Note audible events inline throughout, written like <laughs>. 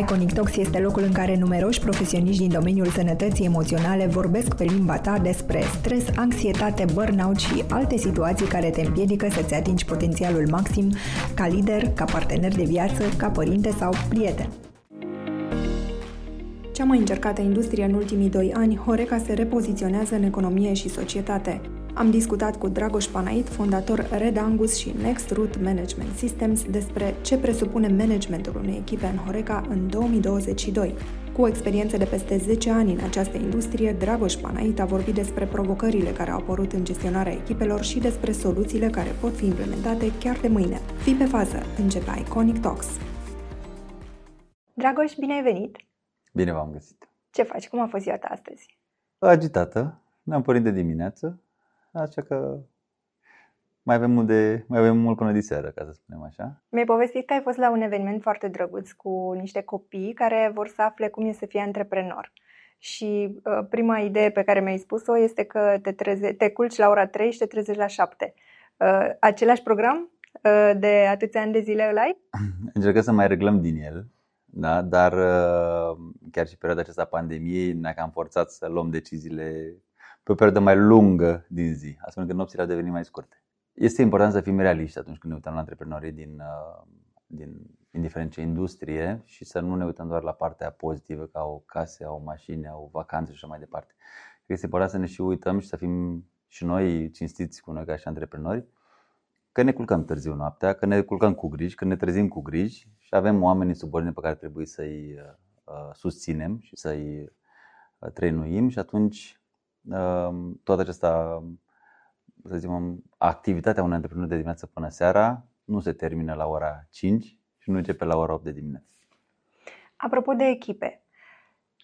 Iconic Talks este locul în care numeroși profesioniști din domeniul sănătății emoționale vorbesc pe limba ta despre stres, anxietate, burnout și alte situații care te împiedică să-ți atingi potențialul maxim ca lider, ca partener de viață, ca părinte sau prieten. Cea mai încercată industrie în ultimii doi ani, Horeca se repoziționează în economie și societate. Am discutat cu Dragoș Panait, fondator Red Angus și Next Route Management Systems despre ce presupune managementul unei echipe în Horeca în 2022. Cu o experiență de peste 10 ani în această industrie, Dragoș Panait a vorbit despre provocările care au apărut în gestionarea echipelor și despre soluțiile care pot fi implementate chiar de mâine. Fii pe fază, începe Iconic Talks. Dragoș, bine ai venit! Bine v-am găsit! Ce faci? Cum a fost ziua ta astăzi? Agitată. Ne-am pornit de dimineață. Așa că mai avem, mult de, mai avem mult până de seară, ca să spunem așa. Mi-ai povestit că ai fost la un eveniment foarte drăguț cu niște copii care vor să afle cum e să fie antreprenor. Și uh, prima idee pe care mi-ai spus-o este că te, treze, te culci la ora 3 și te trezești la 7. Uh, același program uh, de atâția ani de zile îl ai? <laughs> Încercăm să mai reglăm din el, da? dar uh, chiar și perioada aceasta a pandemiei ne-a cam forțat să luăm deciziile pe o perioadă mai lungă din zi, astfel încât nopțile au devenit mai scurte. Este important să fim realiști atunci când ne uităm la antreprenorii din, uh, din indiferent ce industrie și să nu ne uităm doar la partea pozitivă ca o case, o mașini, o vacanță și așa mai departe. Cred că este important să ne și uităm și să fim și noi cinstiți cu noi ca și antreprenori, că ne culcăm târziu noaptea, că ne culcăm cu griji, că ne trezim cu griji și avem oameni în subordine pe care trebuie să-i uh, susținem și să-i uh, trăinuim și atunci Ehm, toată această, să zicem, activitatea unui antreprenor de dimineață până seara nu se termină la ora 5 și nu începe la ora 8 de dimineață. Apropo de echipe,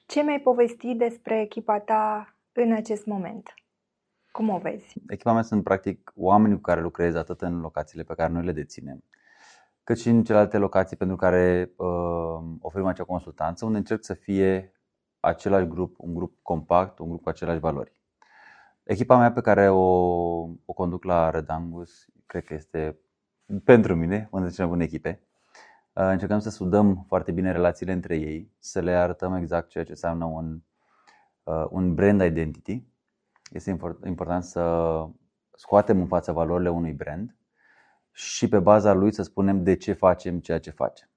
ce mi-ai povestit despre echipa ta în acest moment? Cum o vezi? Echipa mea sunt practic oamenii cu care lucrez atât în locațiile pe care noi le deținem, cât și în celelalte locații pentru care uh, oferim acea consultanță, unde încerc să fie același grup, un grup compact, un grup cu aceleași valori. Echipa mea pe care o, o conduc la Redangus, cred că este pentru mine una dintre cele mai bune echipe. Uh, încercăm să sudăm foarte bine relațiile între ei, să le arătăm exact ceea ce înseamnă un, uh, un brand identity. Este important să scoatem în față valorile unui brand și pe baza lui să spunem de ce facem ceea ce facem.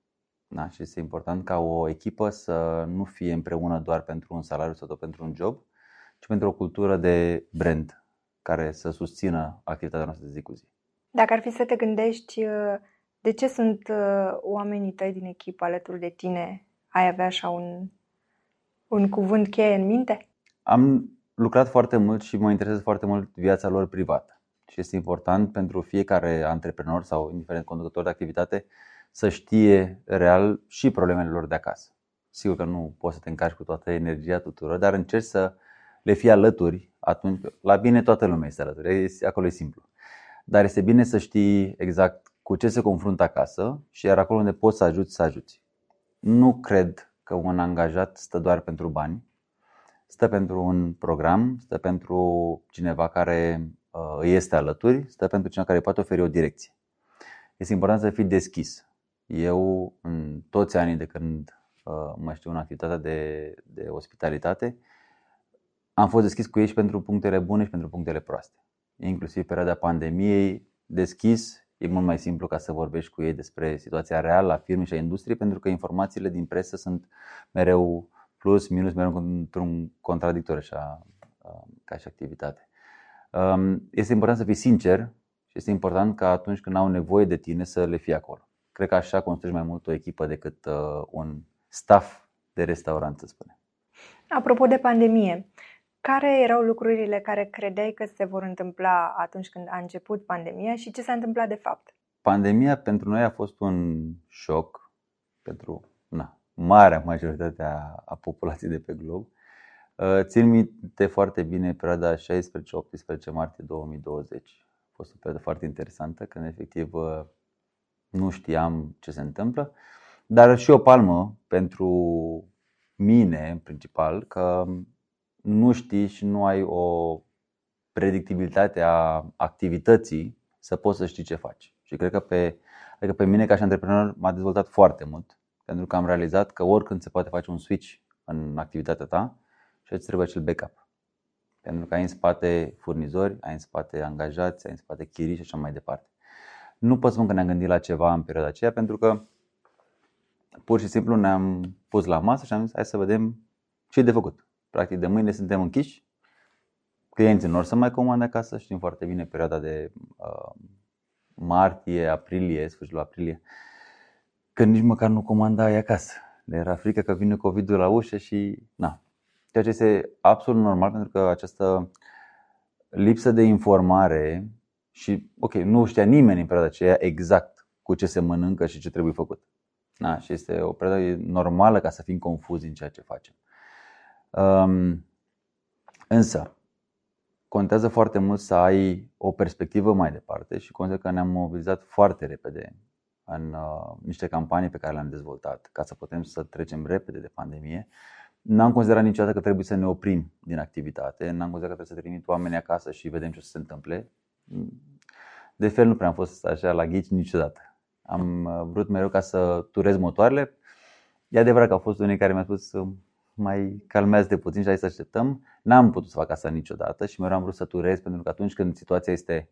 Da? Și este important ca o echipă să nu fie împreună doar pentru un salariu sau pentru un job, ci pentru o cultură de brand care să susțină activitatea noastră de zi cu zi. Dacă ar fi să te gândești uh, de ce sunt uh, oamenii tăi din echipă alături de tine, ai avea așa un, un cuvânt cheie în minte? Am lucrat foarte mult și mă interesează foarte mult viața lor privată. Și este important pentru fiecare antreprenor sau indiferent conducător de activitate să știe real și problemele lor de acasă. Sigur că nu poți să te încarci cu toată energia tuturor, dar încerci să le fii alături atunci, la bine toată lumea este alături, acolo e simplu. Dar este bine să știi exact cu ce se confruntă acasă și iar acolo unde poți să ajuți, să ajuți. Nu cred că un angajat stă doar pentru bani, stă pentru un program, stă pentru cineva care uh, îi este alături, stă pentru cineva care poate oferi o direcție. Este important să fii deschis. Eu, în toți anii de când uh, mă știu în activitatea de, de ospitalitate, am fost deschis cu ei și pentru punctele bune și pentru punctele proaste. Inclusiv perioada pandemiei, deschis, e mult mai simplu ca să vorbești cu ei despre situația reală a firmei și a industriei, pentru că informațiile din presă sunt mereu plus, minus, mereu într-un contradictor așa, uh, ca și activitate. Um, este important să fii sincer și este important ca atunci când au nevoie de tine să le fii acolo. Cred că așa construiești mai mult o echipă decât uh, un staff de restaurant, să spunem. Apropo de pandemie, care erau lucrurile care credeai că se vor întâmpla atunci când a început pandemia și ce s-a întâmplat de fapt? Pandemia pentru noi a fost un șoc pentru na, marea majoritate a, a populației de pe glob. Uh, țin minte foarte bine perioada 16-18 martie 2020. A fost o perioadă foarte interesantă, când efectiv uh, nu știam ce se întâmplă, dar și o palmă pentru mine, în principal, că nu știi și nu ai o predictibilitate a activității să poți să știi ce faci. Și cred că pe, adică pe mine ca și antreprenor m-a dezvoltat foarte mult Pentru că am realizat că oricând se poate face un switch în activitatea ta și îți trebuie acel backup. Pentru că ai în spate furnizori, ai în spate angajați, ai în spate chirii și așa mai departe. Nu pot spun că ne-am gândit la ceva în perioada aceea, pentru că pur și simplu ne-am pus la masă și am zis hai să vedem ce e de făcut. Practic de mâine suntem închiși, clienții nu or să mai comande acasă, știm foarte bine perioada de uh, martie, aprilie, sfârșitul aprilie, când nici măcar nu comandai acasă. Le era frică că vine COVID-ul la ușă și na. Ceea ce este absolut normal pentru că această lipsă de informare și, ok, nu știa nimeni în perioada aceea exact cu ce se mănâncă și ce trebuie făcut. Da, și este o perioadă normală ca să fim confuzi în ceea ce facem. Um, însă, contează foarte mult să ai o perspectivă mai departe și consider că ne-am mobilizat foarte repede în uh, niște campanii pe care le-am dezvoltat ca să putem să trecem repede de pandemie. N-am considerat niciodată că trebuie să ne oprim din activitate, n-am considerat că trebuie să trimit oamenii acasă și vedem ce o să se întâmple. De fel nu prea am fost așa la ghici niciodată. Am uh, vrut mereu ca să turez motoarele. E adevărat că au fost unii care mi-au spus mai calmează puțin și hai să așteptăm. N-am putut să fac asta niciodată și mereu am vrut să turez pentru că atunci când situația este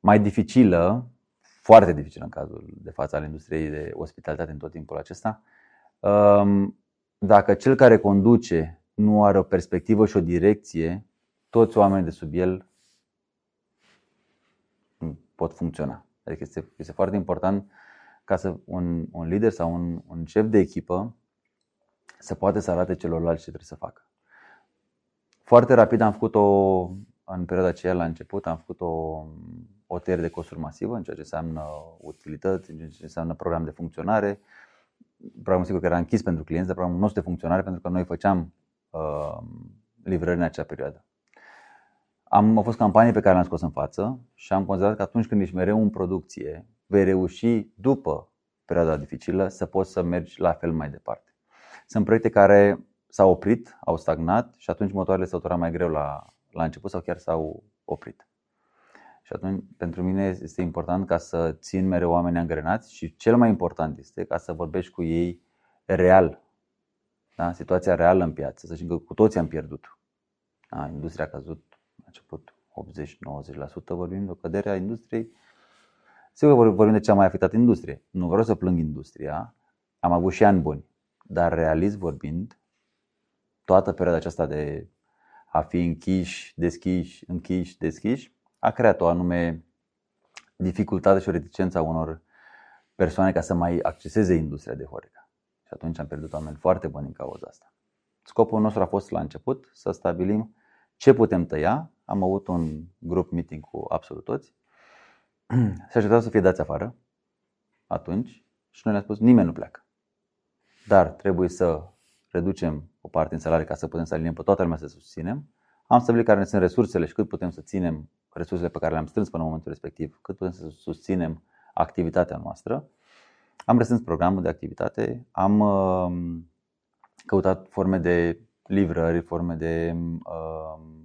mai dificilă, foarte dificilă în cazul de față al industriei de ospitalitate în tot timpul acesta, um, dacă cel care conduce nu are o perspectivă și o direcție, toți oamenii de sub el pot funcționa. Adică este, este foarte important ca să un, un lider sau un, un șef de echipă să poate să arate celorlalți ce trebuie să facă. Foarte rapid am făcut o, în perioada aceea la început, am făcut o, o tăiere de costuri masivă în ceea ce înseamnă utilități, în ceea ce înseamnă program de funcționare. Programul sigur că era închis pentru clienți, dar programul nostru de funcționare pentru că noi făceam uh, livrări în acea perioadă. Am, au fost campanii pe care le-am scos în față și am considerat că atunci când ești mereu în producție, vei reuși după perioada dificilă să poți să mergi la fel mai departe. Sunt proiecte care s-au oprit, au stagnat și atunci motoarele s-au turat mai greu la, la început sau chiar s-au oprit. Și atunci, pentru mine este important ca să țin mereu oameni angrenați și cel mai important este ca să vorbești cu ei real. Da? Situația reală în piață, să știm că cu toții am pierdut. Da? Industria a căzut, a început 80-90%, vorbim de o cădere a industriei. Sigur că vorbim de cea mai afectată industrie. Nu vreau să plâng industria, am avut și ani buni. Dar realist vorbind, toată perioada aceasta de a fi închiși, deschiși, închiși, deschiși, a creat o anume dificultate și o reticență a unor persoane ca să mai acceseze industria de Horeca. Și atunci am pierdut oameni foarte buni în cauza asta. Scopul nostru a fost la început să stabilim ce putem tăia. Am avut un grup meeting cu absolut toți. <clears throat> Se așteptau să fie dați afară atunci și noi le-am spus nimeni nu pleacă. Dar trebuie să reducem o parte în salarii ca să putem să aliniem pe toată lumea să susținem. Am stabilit care ne sunt resursele și cât putem să ținem resursele pe care le-am strâns până în momentul respectiv, cât putem să susținem activitatea noastră. Am restrâns programul de activitate, am uh, căutat forme de livrări, forme de uh,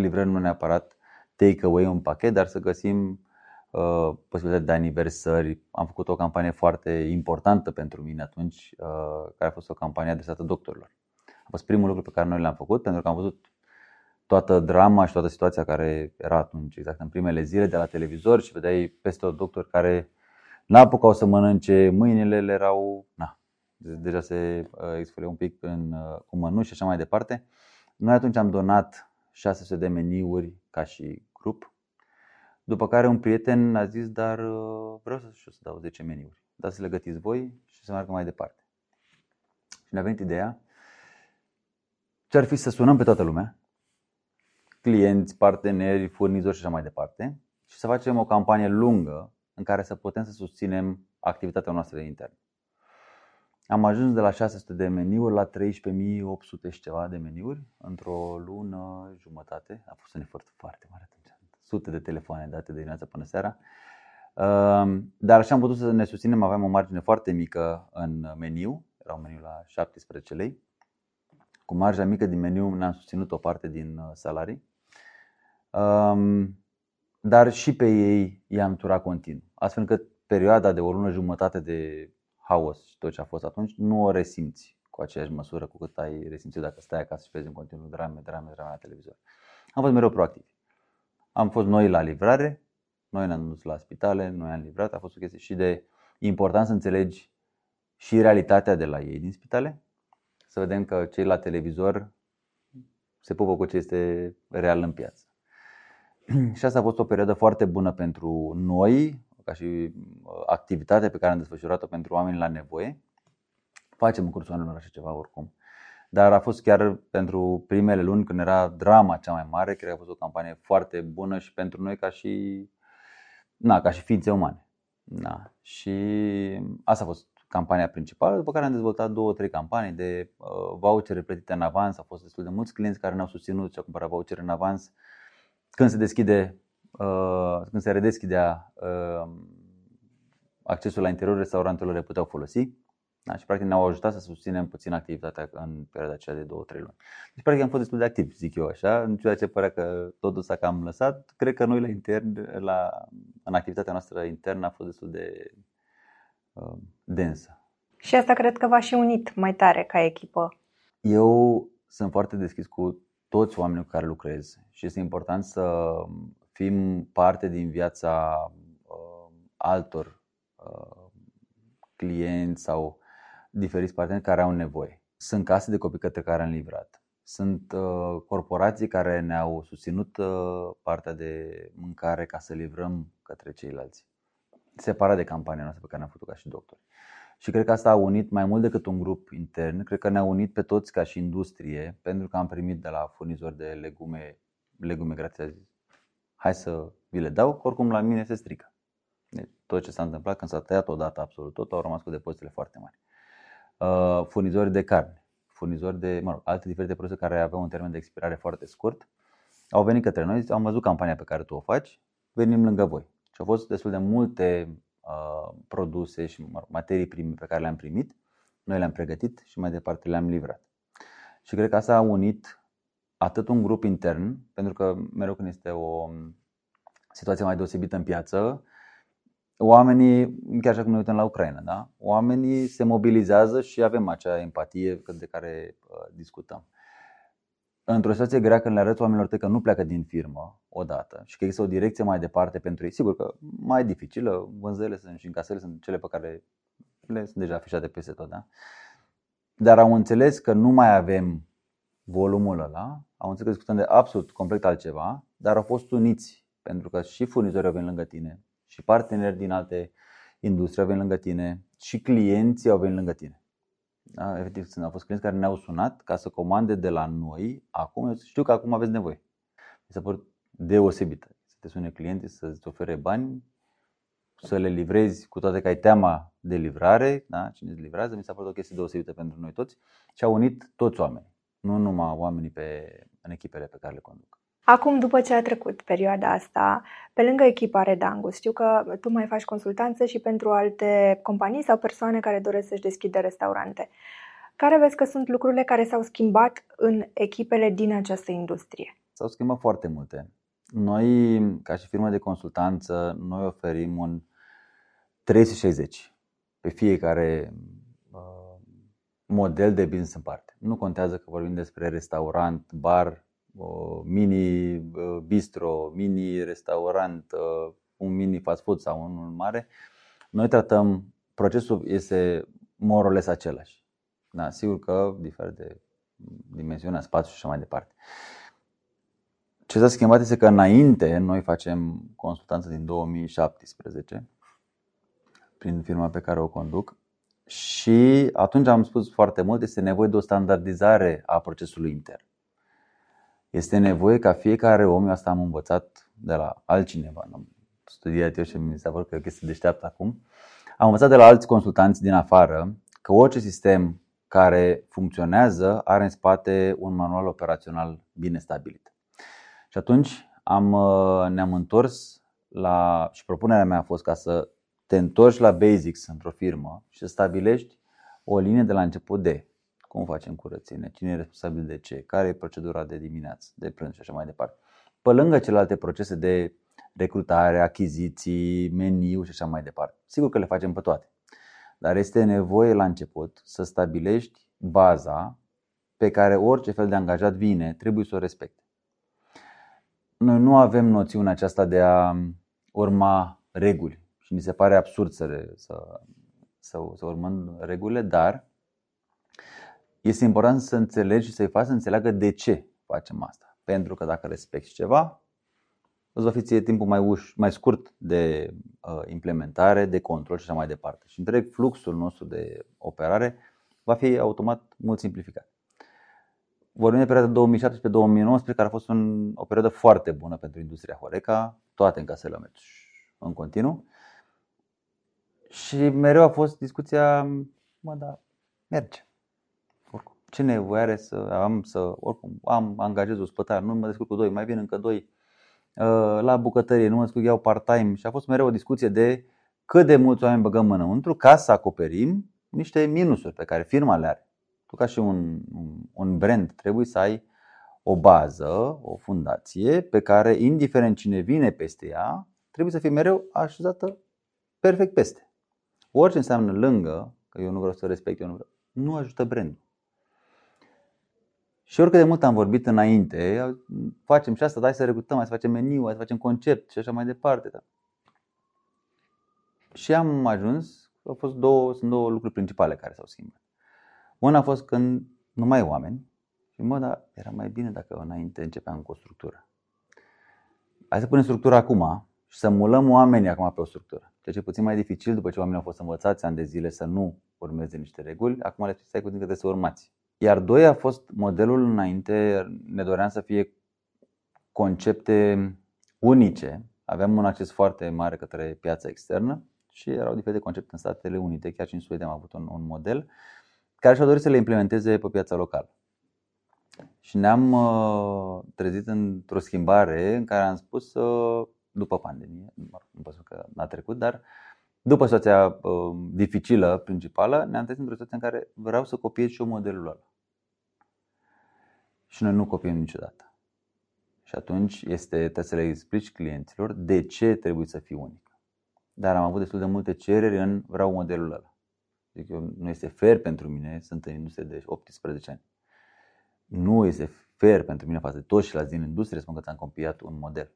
livrări nu neapărat take away un pachet, dar să găsim uh, posibilitatea de aniversări. Am făcut o campanie foarte importantă pentru mine atunci, uh, care a fost o campanie adresată doctorilor. A fost primul lucru pe care noi l-am făcut pentru că am văzut toată drama și toată situația care era atunci, exact în primele zile de la televizor și vedeai peste o doctor care n-apucau să mănânce, mâinile le erau, na, deja se uh, exfolia un pic în, uh, cu mănuși și așa mai departe. Noi atunci am donat 600 de meniuri ca și grup, după care un prieten a zis, dar uh, vreau să și să dau 10 meniuri, dar să le gătiți voi și să meargă mai departe. Și ne-a venit ideea ce ar fi să sunăm pe toată lumea clienți, parteneri, furnizori și așa mai departe și să facem o campanie lungă în care să putem să susținem activitatea noastră de intern. Am ajuns de la 600 de meniuri la 13.800 și ceva de meniuri într-o lună jumătate. A fost un efort foarte mare atunci. Sute de telefoane date de dimineața până seara. Ehm, dar așa am putut să ne susținem, aveam o margine foarte mică în meniu, era un meniu la 17 lei. Cu marja mică din meniu ne-am susținut o parte din uh, salarii dar și pe ei i-am turat continuu. Astfel încât perioada de o lună jumătate de haos și tot ce a fost atunci, nu o resimți cu aceeași măsură cu cât ai resimțit dacă stai acasă și vezi în continuu drame, drame, drame la televizor. Am fost mereu proactiv. Am fost noi la livrare, noi ne-am dus la spitale, noi am livrat, a fost o chestie și de important să înțelegi și realitatea de la ei din spitale, să vedem că cei la televizor se pupă cu ce este real în piață. <clears throat> și asta a fost o perioadă foarte bună pentru noi, ca și uh, activitate pe care am desfășurat-o pentru oameni la nevoie. Facem în cursul anilor așa ceva oricum. Dar a fost chiar pentru primele luni când era drama cea mai mare, cred că a fost o campanie foarte bună și pentru noi ca și, na, ca și ființe umane. Da. Și asta a fost campania principală, după care am dezvoltat două, trei campanii de uh, vouchere plătite în avans. Au fost destul de mulți clienți care ne-au susținut și au cumpărat vouchere în avans. Când se deschide, uh, când se redeschidea uh, accesul la interiorul restaurantelor, le puteau folosi. Da? Și practic ne-au ajutat să susținem puțin activitatea în perioada aceea de 2-3 luni. Deci practic am fost destul de activ, zic eu așa, în ceea ce părea că totul s-a cam lăsat. Cred că noi la intern, la, în activitatea noastră internă a fost destul de uh, densă. Și asta cred că v-a și unit mai tare ca echipă. Eu sunt foarte deschis cu toți oamenii cu care lucrez și este important să fim parte din viața uh, altor uh, clienți sau diferiți parteneri care au nevoie. Sunt case de copii către care am livrat. Sunt uh, corporații care ne-au susținut uh, partea de mâncare ca să livrăm către ceilalți. Separat de campania noastră pe care ne-am făcut ca și doctori. Și cred că asta a unit mai mult decât un grup intern, cred că ne-a unit pe toți ca și industrie, pentru că am primit de la furnizori de legume, legume grație Hai să vi le dau, oricum la mine se strică. Deci, tot ce s-a întâmplat când s-a tăiat odată absolut tot, au rămas cu depozitele foarte mari. Uh, furnizori de carne, furnizori de mă rog, alte diferite produse care aveau un termen de expirare foarte scurt, au venit către noi, am văzut campania pe care tu o faci, venim lângă voi. Și au fost destul de multe uh, produse și mă rog, materii prime pe care le-am primit, noi le-am pregătit și mai departe le-am livrat. Și cred că asta a unit atât un grup intern, pentru că mereu când este o situație mai deosebită în piață, oamenii, chiar așa cum ne uităm la Ucraina, da? oamenii se mobilizează și avem acea empatie de care uh, discutăm. Într-o situație grea când le arăți oamenilor că nu pleacă din firmă odată și că există o direcție mai departe pentru ei, sigur că mai dificilă, vânzările sunt și încasările sunt cele pe care le sunt deja afișate peste tot, da? dar au înțeles că nu mai avem volumul ăla, au înțeles că discutăm de absolut complet altceva, dar au fost uniți pentru că și furnizorii au venit lângă tine, și parteneri din alte industrie au venit lângă tine și clienții au venit lângă tine. Da? Efectiv, au fost clienți care ne-au sunat ca să comande de la noi. Acum, știu că acum aveți nevoie. Mi s-a părut deosebită. Să te sune clienții să-ți ofere bani, să le livrezi, cu toate că ai teama de livrare, da? cine îți livrează, mi s-a părut o chestie deosebită pentru noi toți și au unit toți oamenii, nu numai oamenii pe, în echipele pe care le conduc. Acum, după ce a trecut perioada asta, pe lângă echipa Redangus, știu că tu mai faci consultanță și pentru alte companii sau persoane care doresc să-și deschidă restaurante. Care vezi că sunt lucrurile care s-au schimbat în echipele din această industrie? S-au schimbat foarte multe. Noi, ca și firmă de consultanță, noi oferim un 360 pe fiecare uh, model de business în parte. Nu contează că vorbim despre restaurant, bar, mini bistro, mini restaurant, un mini fast food sau unul mare, noi tratăm, procesul este more or less același. Da, sigur că diferă de dimensiunea spațiului și așa mai departe. Ce s-a schimbat este că înainte noi facem consultanță din 2017 prin firma pe care o conduc și atunci am spus foarte mult, este nevoie de o standardizare a procesului intern. Este nevoie ca fiecare om, asta am învățat de la altcineva, am studiat eu și mi s-a părut că e o chestie deșteaptă acum, am învățat de la alți consultanți din afară că orice sistem care funcționează are în spate un manual operațional bine stabilit. Și atunci am, ne-am întors la, și propunerea mea a fost ca să te întorci la basics într-o firmă și să stabilești o linie de la început de cum facem curățenie, cine e responsabil de ce, care e procedura de dimineață, de prânz și așa mai departe. Pe lângă celelalte procese de recrutare, achiziții, meniu și așa mai departe. Sigur că le facem pe toate. Dar este nevoie la început să stabilești baza pe care orice fel de angajat vine, trebuie să o respecte. Noi nu avem noțiunea aceasta de a urma reguli și mi se pare absurd să, să, să, să urmăm regulile, dar este important să înțelegi și să-i faci să înțeleagă de ce facem asta. Pentru că dacă respecti ceva, îți va fi ție timpul mai, uș, mai scurt de uh, implementare, de control și așa mai departe. Și întreg fluxul nostru de operare va fi automat mult simplificat. Vorbim de perioada 2017-2019, care a fost un, o perioadă foarte bună pentru industria Horeca, toate în casele merg în continuu. Și mereu a fost discuția, mă, da, merge. Oricum, ce nevoie are să am, să, oricum, am, angajez o spătar, nu mă descurc cu doi, mai vin încă doi, uh, la bucătărie, nu mă descurc, iau part-time și a fost mereu o discuție de cât de mulți oameni băgăm înăuntru ca să acoperim niște minusuri pe care firma le are. Tu ca și un, un brand trebuie să ai o bază, o fundație pe care, indiferent cine vine peste ea, trebuie să fie mereu așezată perfect peste. Orice înseamnă lângă, că eu nu vreau să respect, eu nu vreau, nu ajută brandul. Și oricât de mult am vorbit înainte, facem și asta, hai să recrutăm, hai să facem meniu, hai să facem concept și așa mai departe. Da. Și am ajuns, au fost două, sunt două lucruri principale care s-au schimbat. Una a fost când nu mai oameni și mă, dar era mai bine dacă înainte începeam cu o structură. Hai să punem structura acum și să mulăm oamenii acum pe o structură. Ceea ce e puțin mai dificil după ce oamenii au fost învățați ani de zile să nu urmeze niște reguli, acum le stai cu că trebuie să urmați. Iar doi a fost modelul înainte, ne doream să fie concepte unice. Aveam un acces foarte mare către piața externă și erau diferite concepte în Statele Unite, chiar și în Suedia am avut un, un model care și-au dorit să le implementeze pe piața locală. Și ne-am uh, trezit într-o schimbare în care am spus, uh, după pandemie, nu pot să că a trecut, dar după situația uh, dificilă principală, ne-am trezit într-o situație în care vreau să copiez și eu modelul ăla. Și noi nu copiem niciodată. Și atunci este, trebuie să le explici clienților de ce trebuie să fii unic. Dar am avut destul de multe cereri în vreau modelul ăla. Zic eu, nu este fair pentru mine, sunt în industrie de 18 ani. Nu este fair pentru mine față de toți ceilalți din industrie, spun că ți-am copiat un model.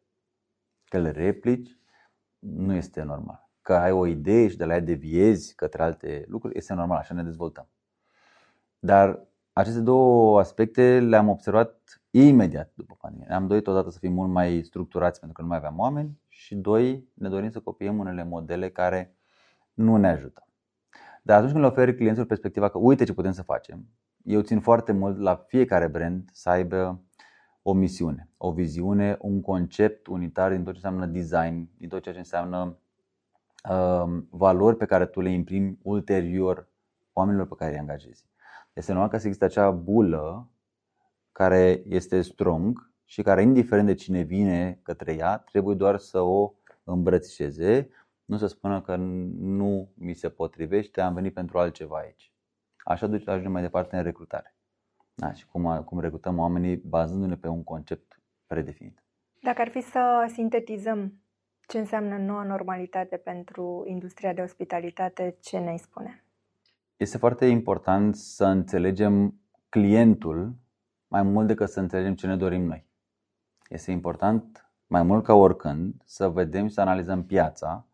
Că le replici, nu este normal. Că ai o idee și de la ea deviezi către alte lucruri, este normal, așa ne dezvoltăm. Dar aceste două aspecte le-am observat imediat după pandemie. Ne-am dorit odată să fim mult mai structurați pentru că nu mai aveam oameni și doi, ne dorim să copiem unele modele care nu ne ajută. Dar atunci când le oferi clienților perspectiva că uite ce putem să facem, eu țin foarte mult la fiecare brand să aibă o misiune, o viziune, un concept unitar din tot ce înseamnă design, din tot ceea ce înseamnă uh, valori pe care tu le imprimi ulterior oamenilor pe care îi angajezi. Este normal ca să există acea bulă care este strong și care, indiferent de cine vine către ea, trebuie doar să o îmbrățișeze nu să spună că nu mi se potrivește, am venit pentru altceva aici. Așa ajungem mai departe în recrutare. Da, și cum, cum recrutăm oamenii bazându-ne pe un concept predefinit. Dacă ar fi să sintetizăm ce înseamnă noua normalitate pentru industria de ospitalitate, ce ne spune? Este foarte important să înțelegem clientul mai mult decât să înțelegem ce ne dorim noi. Este important mai mult ca oricând să vedem și să analizăm piața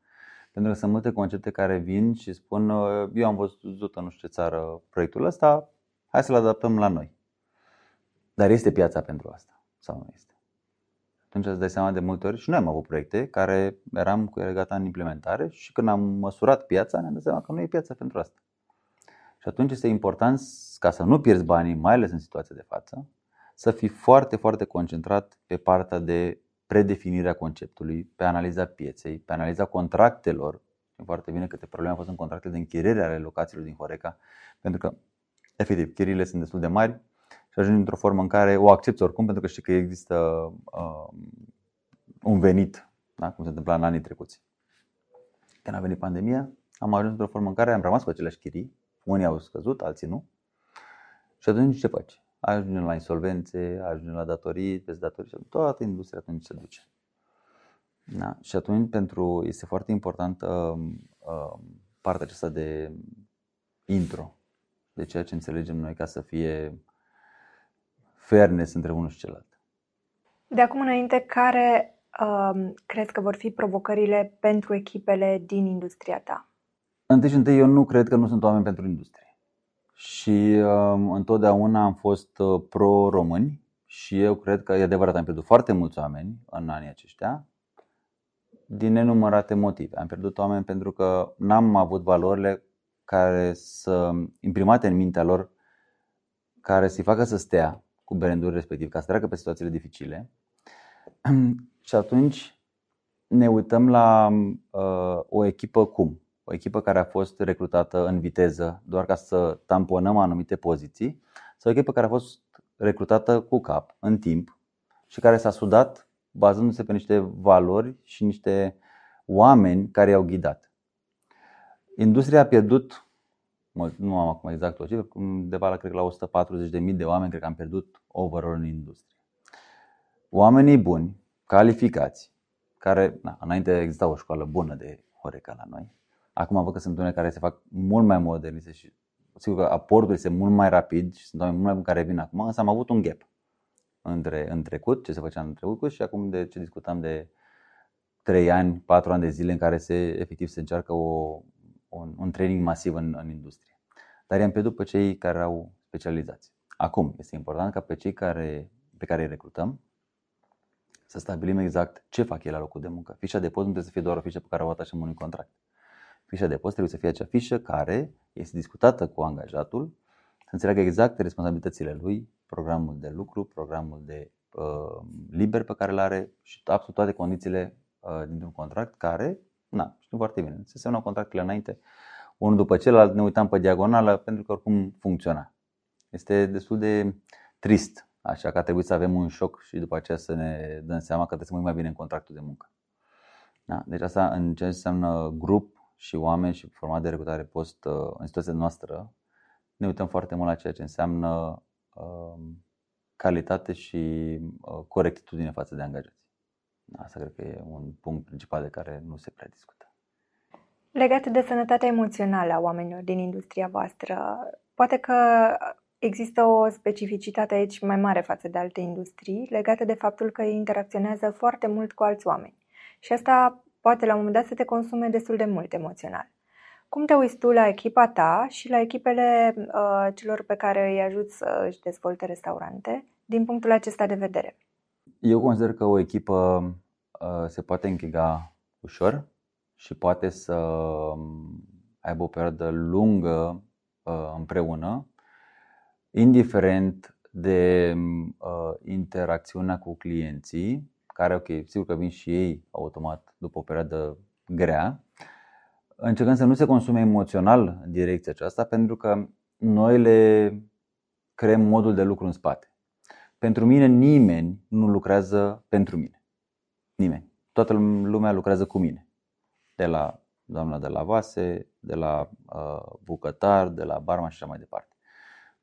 pentru că sunt multe concepte care vin și spun uh, eu am văzut în nu știu ce țară proiectul ăsta, hai să-l adaptăm la noi. Dar este piața pentru asta sau nu este? Atunci îți dai seama de multe ori și noi am avut proiecte care eram cu ele gata în implementare și când am măsurat piața ne-am dat seama că nu e piața pentru asta. Și atunci este important ca să nu pierzi banii, mai ales în situația de față, să fii foarte, foarte concentrat pe partea de predefinirea conceptului, pe analiza pieței, pe analiza contractelor. Știm foarte bine câte probleme au fost în contractele de închiriere ale locațiilor din Horeca, pentru că, efectiv, chiriile sunt destul de mari și ajungi într-o formă în care o accepti oricum, pentru că știi că există uh, un venit, da? cum se întâmpla în anii trecuți. Când a venit pandemia, am ajuns într-o formă în care am rămas cu aceleași chirii, unii au scăzut, alții nu. Și atunci ce faci? ajungem la insolvențe, ajungem la datorii, peste datorii și toată industria atunci se duce. Da? Și atunci pentru, este foarte important uh, uh, partea aceasta de intro, de ceea ce înțelegem noi ca să fie fairness între unul și celălalt. De acum înainte, care uh, crezi că vor fi provocările pentru echipele din industria ta? Întâi și întâi, eu nu cred că nu sunt oameni pentru industrie. Și uh, întotdeauna am fost uh, pro-români și eu cred că e adevărat, am pierdut foarte mulți oameni în anii aceștia din nenumărate motive. Am pierdut oameni pentru că n-am avut valorile care să imprimate în mintea lor care să-i facă să stea cu brandul respectiv, ca să treacă pe situațiile dificile. <clears throat> și atunci ne uităm la uh, o echipă cum? O echipă care a fost recrutată în viteză doar ca să tamponăm anumite poziții sau o echipă care a fost recrutată cu cap, în timp și care s-a sudat bazându-se pe niște valori și niște oameni care i-au ghidat. Industria a pierdut, nu am acum exact o cifră, undeva la, cred că la 140.000 de oameni, cred că am pierdut overall în industrie. Oamenii buni, calificați, care, na, înainte exista o școală bună de Horeca la noi, acum văd că sunt unele care se fac mult mai moderniste și sigur că aportul este mult mai rapid și sunt oameni mult mai buni care vin acum, însă am avut un gap între în trecut, ce se făcea în trecut și acum de ce discutam de 3 ani, 4 ani de zile în care se efectiv se încearcă o, un, un training masiv în, în industrie. Dar i-am pierdut pe cei care au specializați. Acum, este important ca pe cei care, pe care îi recrutăm să stabilim exact ce fac ei la locul de muncă. Fișa de post nu trebuie să fie doar o fișă pe care o atașăm unui contract. Fișa de post trebuie să fie acea fișă care este discutată cu angajatul, să înțeleagă exact responsabilitățile lui, programul de lucru, programul de uh, liber pe care îl are și absolut toate condițiile uh, dintr-un contract care, na, știu foarte bine, se semnau contractele înainte, unul după celălalt, ne uitam pe diagonală pentru că oricum funcționa. Este destul de trist, așa că a trebuit să avem un șoc și după aceea să ne dăm seama că trebuie să mă mai bine în contractul de muncă. Da? Deci asta în ce înseamnă grup și oameni și format de recrutare post uh, în situația noastră, ne uităm foarte mult la ceea ce înseamnă Um, calitate și uh, corectitudine față de angajați. Asta cred că e un punct principal de care nu se prea discută. Legat de sănătatea emoțională a oamenilor din industria voastră, poate că există o specificitate aici mai mare față de alte industrii, legată de faptul că ei interacționează foarte mult cu alți oameni. Și asta poate la un moment dat să te consume destul de mult emoțional. Cum te uiți tu la echipa ta și la echipele uh, celor pe care îi ajut să își dezvolte restaurante din punctul acesta de vedere? Eu consider că o echipă uh, se poate închega ușor și poate să um, aibă o perioadă lungă uh, împreună, indiferent de uh, interacțiunea cu clienții, care, ok, sigur că vin și ei automat după o perioadă grea, încercăm să nu se consume emoțional în direcția aceasta, pentru că noi le creăm modul de lucru în spate. Pentru mine nimeni nu lucrează pentru mine. Nimeni. Toată lumea lucrează cu mine. De la doamna de la vase, de la uh, bucătar, de la barman și așa mai departe.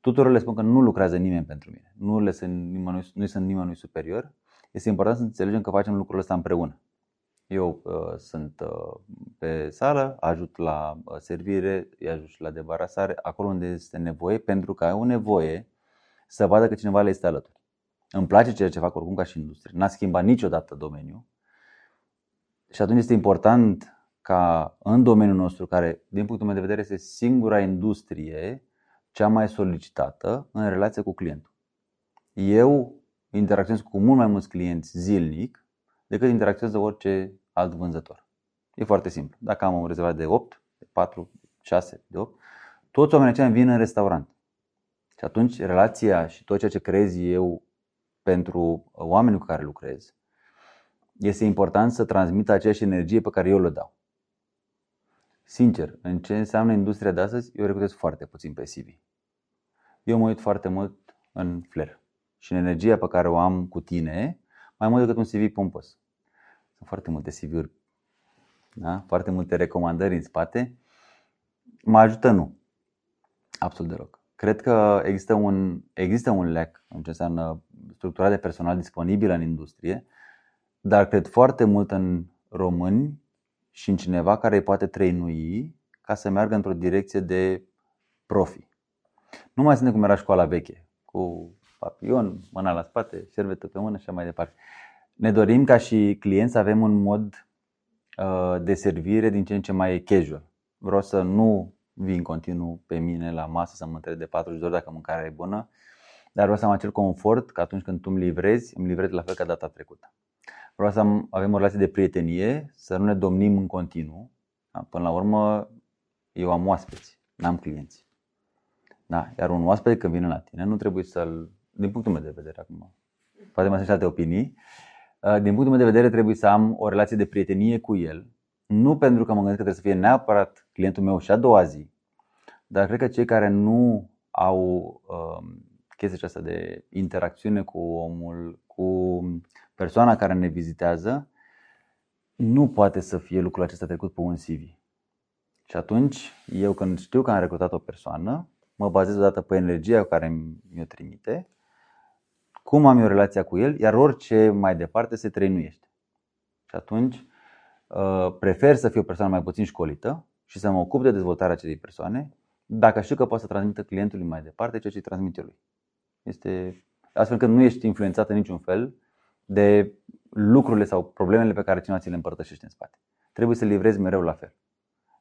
Tuturor le spun că nu lucrează nimeni pentru mine. Nu le sunt nimănui, nu sunt nimănui superior. Este important să înțelegem că facem lucrurile astea împreună. Eu uh, sunt uh, pe sală, ajut la uh, servire, îi ajut și la debarasare, acolo unde este nevoie, pentru că au nevoie să vadă că cineva le este alături. Îmi place ceea ce fac oricum ca și industrie. N-a schimbat niciodată domeniul. Și atunci este important ca în domeniul nostru, care din punctul meu de vedere este singura industrie cea mai solicitată în relație cu clientul. Eu interacționez cu mult mai mulți clienți zilnic decât interacționez de orice alt vânzător. E foarte simplu. Dacă am o rezervare de 8, de 4, 6, de 8, toți oamenii aceia vin în restaurant. Și atunci relația și tot ceea ce creez eu pentru oamenii cu care lucrez este important să transmit aceeași energie pe care eu le dau. Sincer, în ce înseamnă industria de astăzi, eu recrutez foarte puțin pe CV. Eu mă uit foarte mult în flair și în energia pe care o am cu tine, mai mult decât un CV pompos. Sunt foarte multe CV-uri, da? foarte multe recomandări în spate. Mă ajută? Nu. Absolut deloc. Cred că există un, există un lack în ce înseamnă structura de personal disponibilă în industrie, dar cred foarte mult în români și în cineva care îi poate trainui ca să meargă într-o direcție de profi. Nu mai suntem cum era școala veche, cu papion, mâna la spate, șervetă pe mână și așa mai departe. Ne dorim ca și clienți să avem un mod uh, de servire din ce în ce mai casual. Vreau să nu vin continuu pe mine la masă să mă întreb de 40 de ori dacă mâncarea e bună, dar vreau să am acel confort că atunci când tu îmi livrezi, îmi livrezi la fel ca data trecută. Vreau să avem o relație de prietenie, să nu ne domnim în continuu. Da? Până la urmă, eu am oaspeți, n-am clienți. Da? Iar un oaspete când vine la tine, nu trebuie să-l, din punctul meu de vedere acum, poate mai sunt și alte opinii, uh, din punctul meu de vedere trebuie să am o relație de prietenie cu el, nu pentru că mă gândesc că trebuie să fie neapărat clientul meu și a doua zi, dar cred că cei care nu au uh, chestia aceasta de interacțiune cu omul, cu persoana care ne vizitează, nu poate să fie lucrul acesta trecut pe un CV. Și atunci, eu când știu că am recrutat o persoană, mă bazez odată pe energia care mi-o trimite, cum am eu relația cu el, iar orice mai departe se trăinuiește. Și atunci, uh, prefer să fiu o persoană mai puțin școlită și să mă ocup de dezvoltarea acelei persoane, dacă știu că pot să transmită clientului mai departe ceea ce îi transmite lui. Este astfel că nu ești influențat în niciun fel de lucrurile sau problemele pe care cineva ți le împărtășește în spate. Trebuie să livrezi mereu la fel.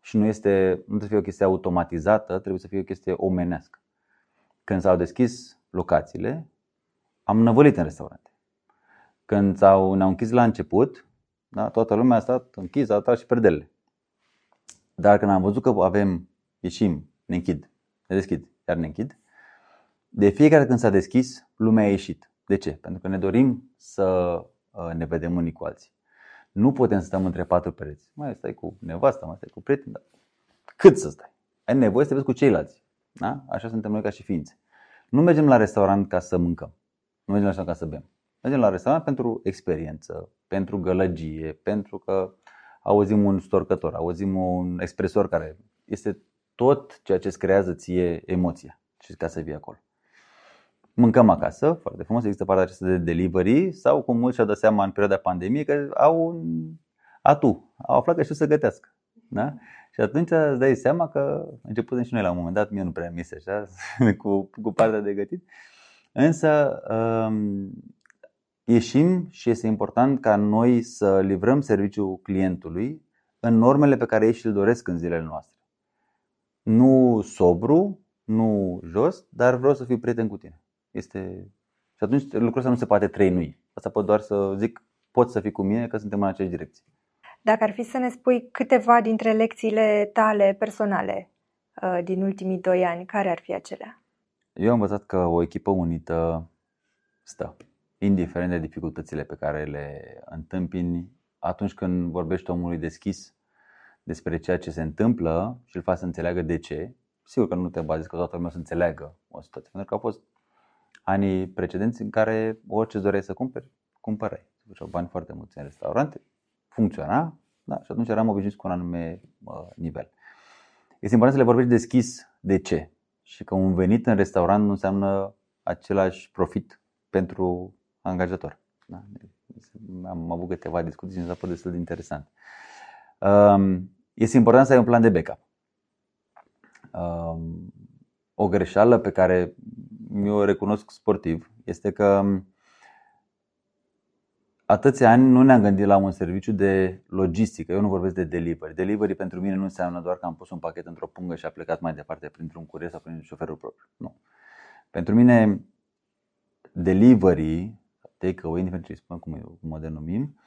Și nu, este, nu trebuie să fie o chestie automatizată, trebuie să fie o chestie omenească. Când s-au deschis locațiile, am năvălit în restaurante. Când s-au, ne-au închis la început, da, toată lumea a stat închis, a tras și perdelele. Dar când am văzut că avem, ieșim, ne închid, ne deschid, iar ne închid, de fiecare când s-a deschis, lumea a ieșit. De ce? Pentru că ne dorim să uh, ne vedem unii cu alții. Nu putem să stăm între patru pereți. Mai stai cu nevasta, mai stai cu prieteni, dar cât să stai? Ai nevoie să te vezi cu ceilalți. Da? Așa suntem noi ca și ființe. Nu mergem la restaurant ca să mâncăm. Nu mergem la restaurant ca să bem. Mergem la restaurant pentru experiență, pentru gălăgie, pentru că auzim un storcător, auzim un expresor care este tot ceea ce îți creează ție emoția și ca să vii acolo mâncăm acasă, foarte frumos, există partea aceasta de delivery sau cum mulți și-au dat seama în perioada pandemiei că au un atu, au aflat că știu să gătească. Da? Și atunci îți dai seama că început și noi la un moment dat, mie nu prea mi se așa, <laughs> cu, cu partea de gătit. Însă um, ieșim și este important ca noi să livrăm serviciul clientului în normele pe care ei și-l doresc în zilele noastre. Nu sobru, nu jos, dar vreau să fiu prieten cu tine. Este... Și atunci lucrul ăsta nu se poate trăinui. Asta pot doar să zic, pot să fii cu mine că suntem în aceeași direcție. Dacă ar fi să ne spui câteva dintre lecțiile tale personale uh, din ultimii doi ani, care ar fi acelea? Eu am învățat că o echipă unită stă, indiferent de dificultățile pe care le întâmpini atunci când vorbești omului deschis despre ceea ce se întâmplă și îl faci să înțeleagă de ce. Sigur că nu te bazezi că toată lumea să înțeleagă o situație, pentru că au fost anii precedenți în care orice îți doreai să cumperi, cumpărai. Se făceau bani foarte mulți în restaurante, funcționa da? și atunci eram obișnuit cu un anume uh, nivel. Este important să le vorbești deschis de ce și că un venit în restaurant nu înseamnă același profit pentru angajator. Da? Am avut câteva discuții și mi s-a părut destul de interesant. Um, este important să ai un plan de backup. Um, o greșeală pe care mi-o recunosc sportiv este că atâția ani nu ne-am gândit la un serviciu de logistică. Eu nu vorbesc de delivery. Delivery pentru mine nu înseamnă doar că am pus un pachet într-o pungă și a plecat mai departe printr-un curier sau prin șoferul propriu. Nu. Pentru mine, delivery, take-away, indiferent ce spun, cum, cum o denumim,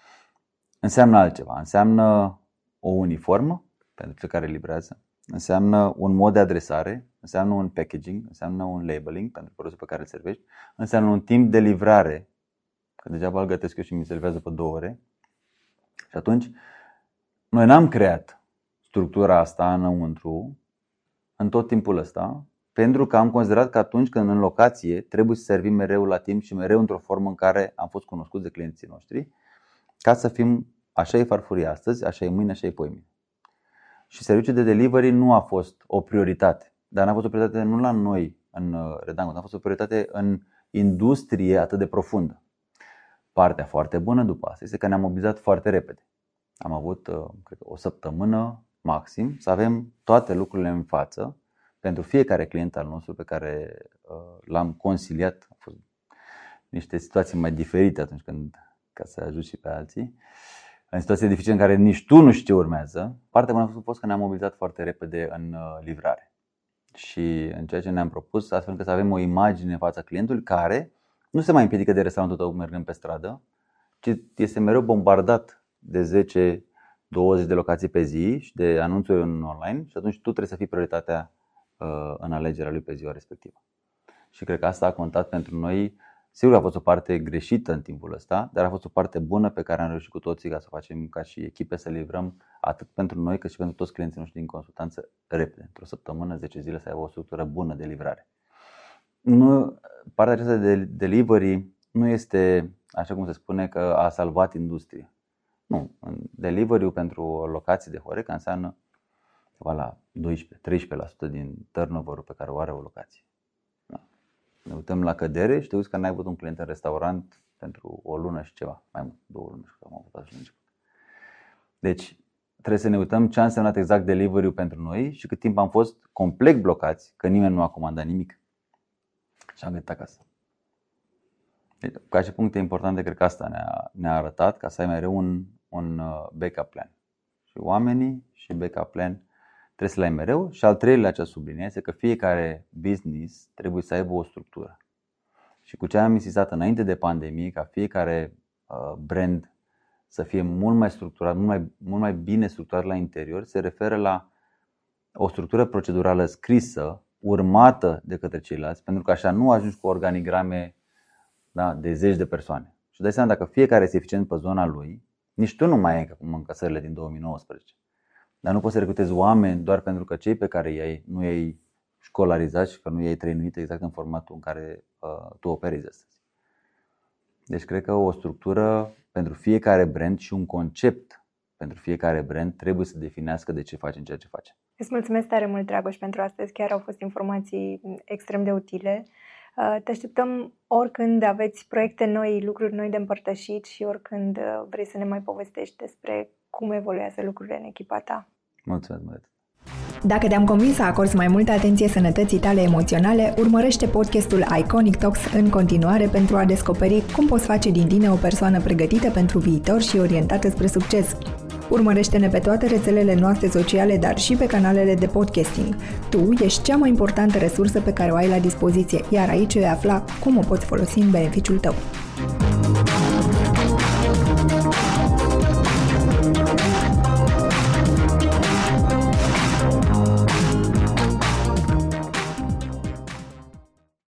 înseamnă altceva. Înseamnă o uniformă pentru cei care livrează, înseamnă un mod de adresare, înseamnă un packaging, înseamnă un labeling pentru produsul pe care îl servești, înseamnă un timp de livrare, că degeaba îl gătesc eu și mi se livrează pe două ore. Și atunci, noi n-am creat structura asta înăuntru în tot timpul ăsta, pentru că am considerat că atunci când în locație trebuie să servim mereu la timp și mereu într-o formă în care am fost cunoscuți de clienții noștri, ca să fim așa e farfuria astăzi, așa e mâine, așa e poimine și serviciul de delivery nu a fost o prioritate. Dar n-a fost o prioritate nu la noi în uh, Redangut, a fost o prioritate în industrie atât de profundă. Partea foarte bună după asta este că ne-am mobilizat foarte repede. Am avut, uh, cred că, o săptămână maxim, să avem toate lucrurile în față pentru fiecare client al nostru pe care uh, l-am consiliat. Au fost niște situații mai diferite atunci când, ca să ajut și pe alții, în situații dificile în care nici tu nu știi ce urmează. Partea bună a fost că ne-am mobilizat foarte repede în uh, livrare și în ceea ce ne-am propus, astfel încât să avem o imagine în fața clientului care nu se mai împiedică de restaurantul tău mergând pe stradă, ci este mereu bombardat de 10 20 de locații pe zi și de anunțuri în online și atunci tu trebuie să fii prioritatea uh, în alegerea lui pe ziua respectivă. Și cred că asta a contat pentru noi. Sigur că a fost o parte greșită în timpul ăsta, dar a fost o parte bună pe care am reușit cu toții ca să facem ca și echipe să livrăm atât pentru noi cât și pentru toți clienții noștri din consultanță repede. Într-o săptămână, 10 zile să aibă o structură bună de livrare. Nu, partea aceasta de delivery nu este, așa cum se spune, că a salvat industria. Nu, delivery pentru locații de Horeca înseamnă ceva la 12-13% din turnover pe care o are o locație. Da. Ne uităm la cădere și te uiți că n-ai avut un client în restaurant pentru o lună și ceva, mai mult, două luni, și am avut așa început. Deci, trebuie să ne uităm ce a însemnat exact delivery pentru noi și cât timp am fost complet blocați, că nimeni nu a comandat nimic. Și am găsit acasă. Deci, ca și puncte importante, cred că asta ne-a, ne-a arătat ca să ai mereu un, un uh, backup plan. Și oamenii și backup plan trebuie să le ai mereu. Și al treilea ce sublinie este că fiecare business trebuie să aibă o structură. Și cu ce am insistat înainte de pandemie, ca fiecare uh, brand să fie mult mai structurat, mult mai, mult mai bine structurat la interior, se referă la o structură procedurală scrisă, urmată de către ceilalți, pentru că așa nu ajungi cu organigrame da, de zeci de persoane. Și dai seama dacă fiecare este eficient pe zona lui, nici tu nu mai ai cum încasările din 2019. Dar nu poți să recrutezi oameni doar pentru că cei pe care i-ai nu i-ai școlarizat și că nu i-ai trăinuit exact în formatul în care uh, tu operezi astăzi. Deci cred că o structură pentru fiecare brand și un concept pentru fiecare brand trebuie să definească de ce facem ceea ce facem. Îți mulțumesc tare mult, Dragoș, pentru astăzi. Chiar au fost informații extrem de utile. Uh, te așteptăm oricând aveți proiecte noi, lucruri noi de împărtășit și oricând uh, vrei să ne mai povestești despre cum evoluează lucrurile în echipa ta. Mulțumesc mult! Dacă te-am convins să acorzi mai multă atenție sănătății tale emoționale, urmărește podcastul Iconic Talks în continuare pentru a descoperi cum poți face din tine o persoană pregătită pentru viitor și orientată spre succes. Urmărește-ne pe toate rețelele noastre sociale, dar și pe canalele de podcasting. Tu ești cea mai importantă resursă pe care o ai la dispoziție, iar aici vei afla cum o poți folosi în beneficiul tău.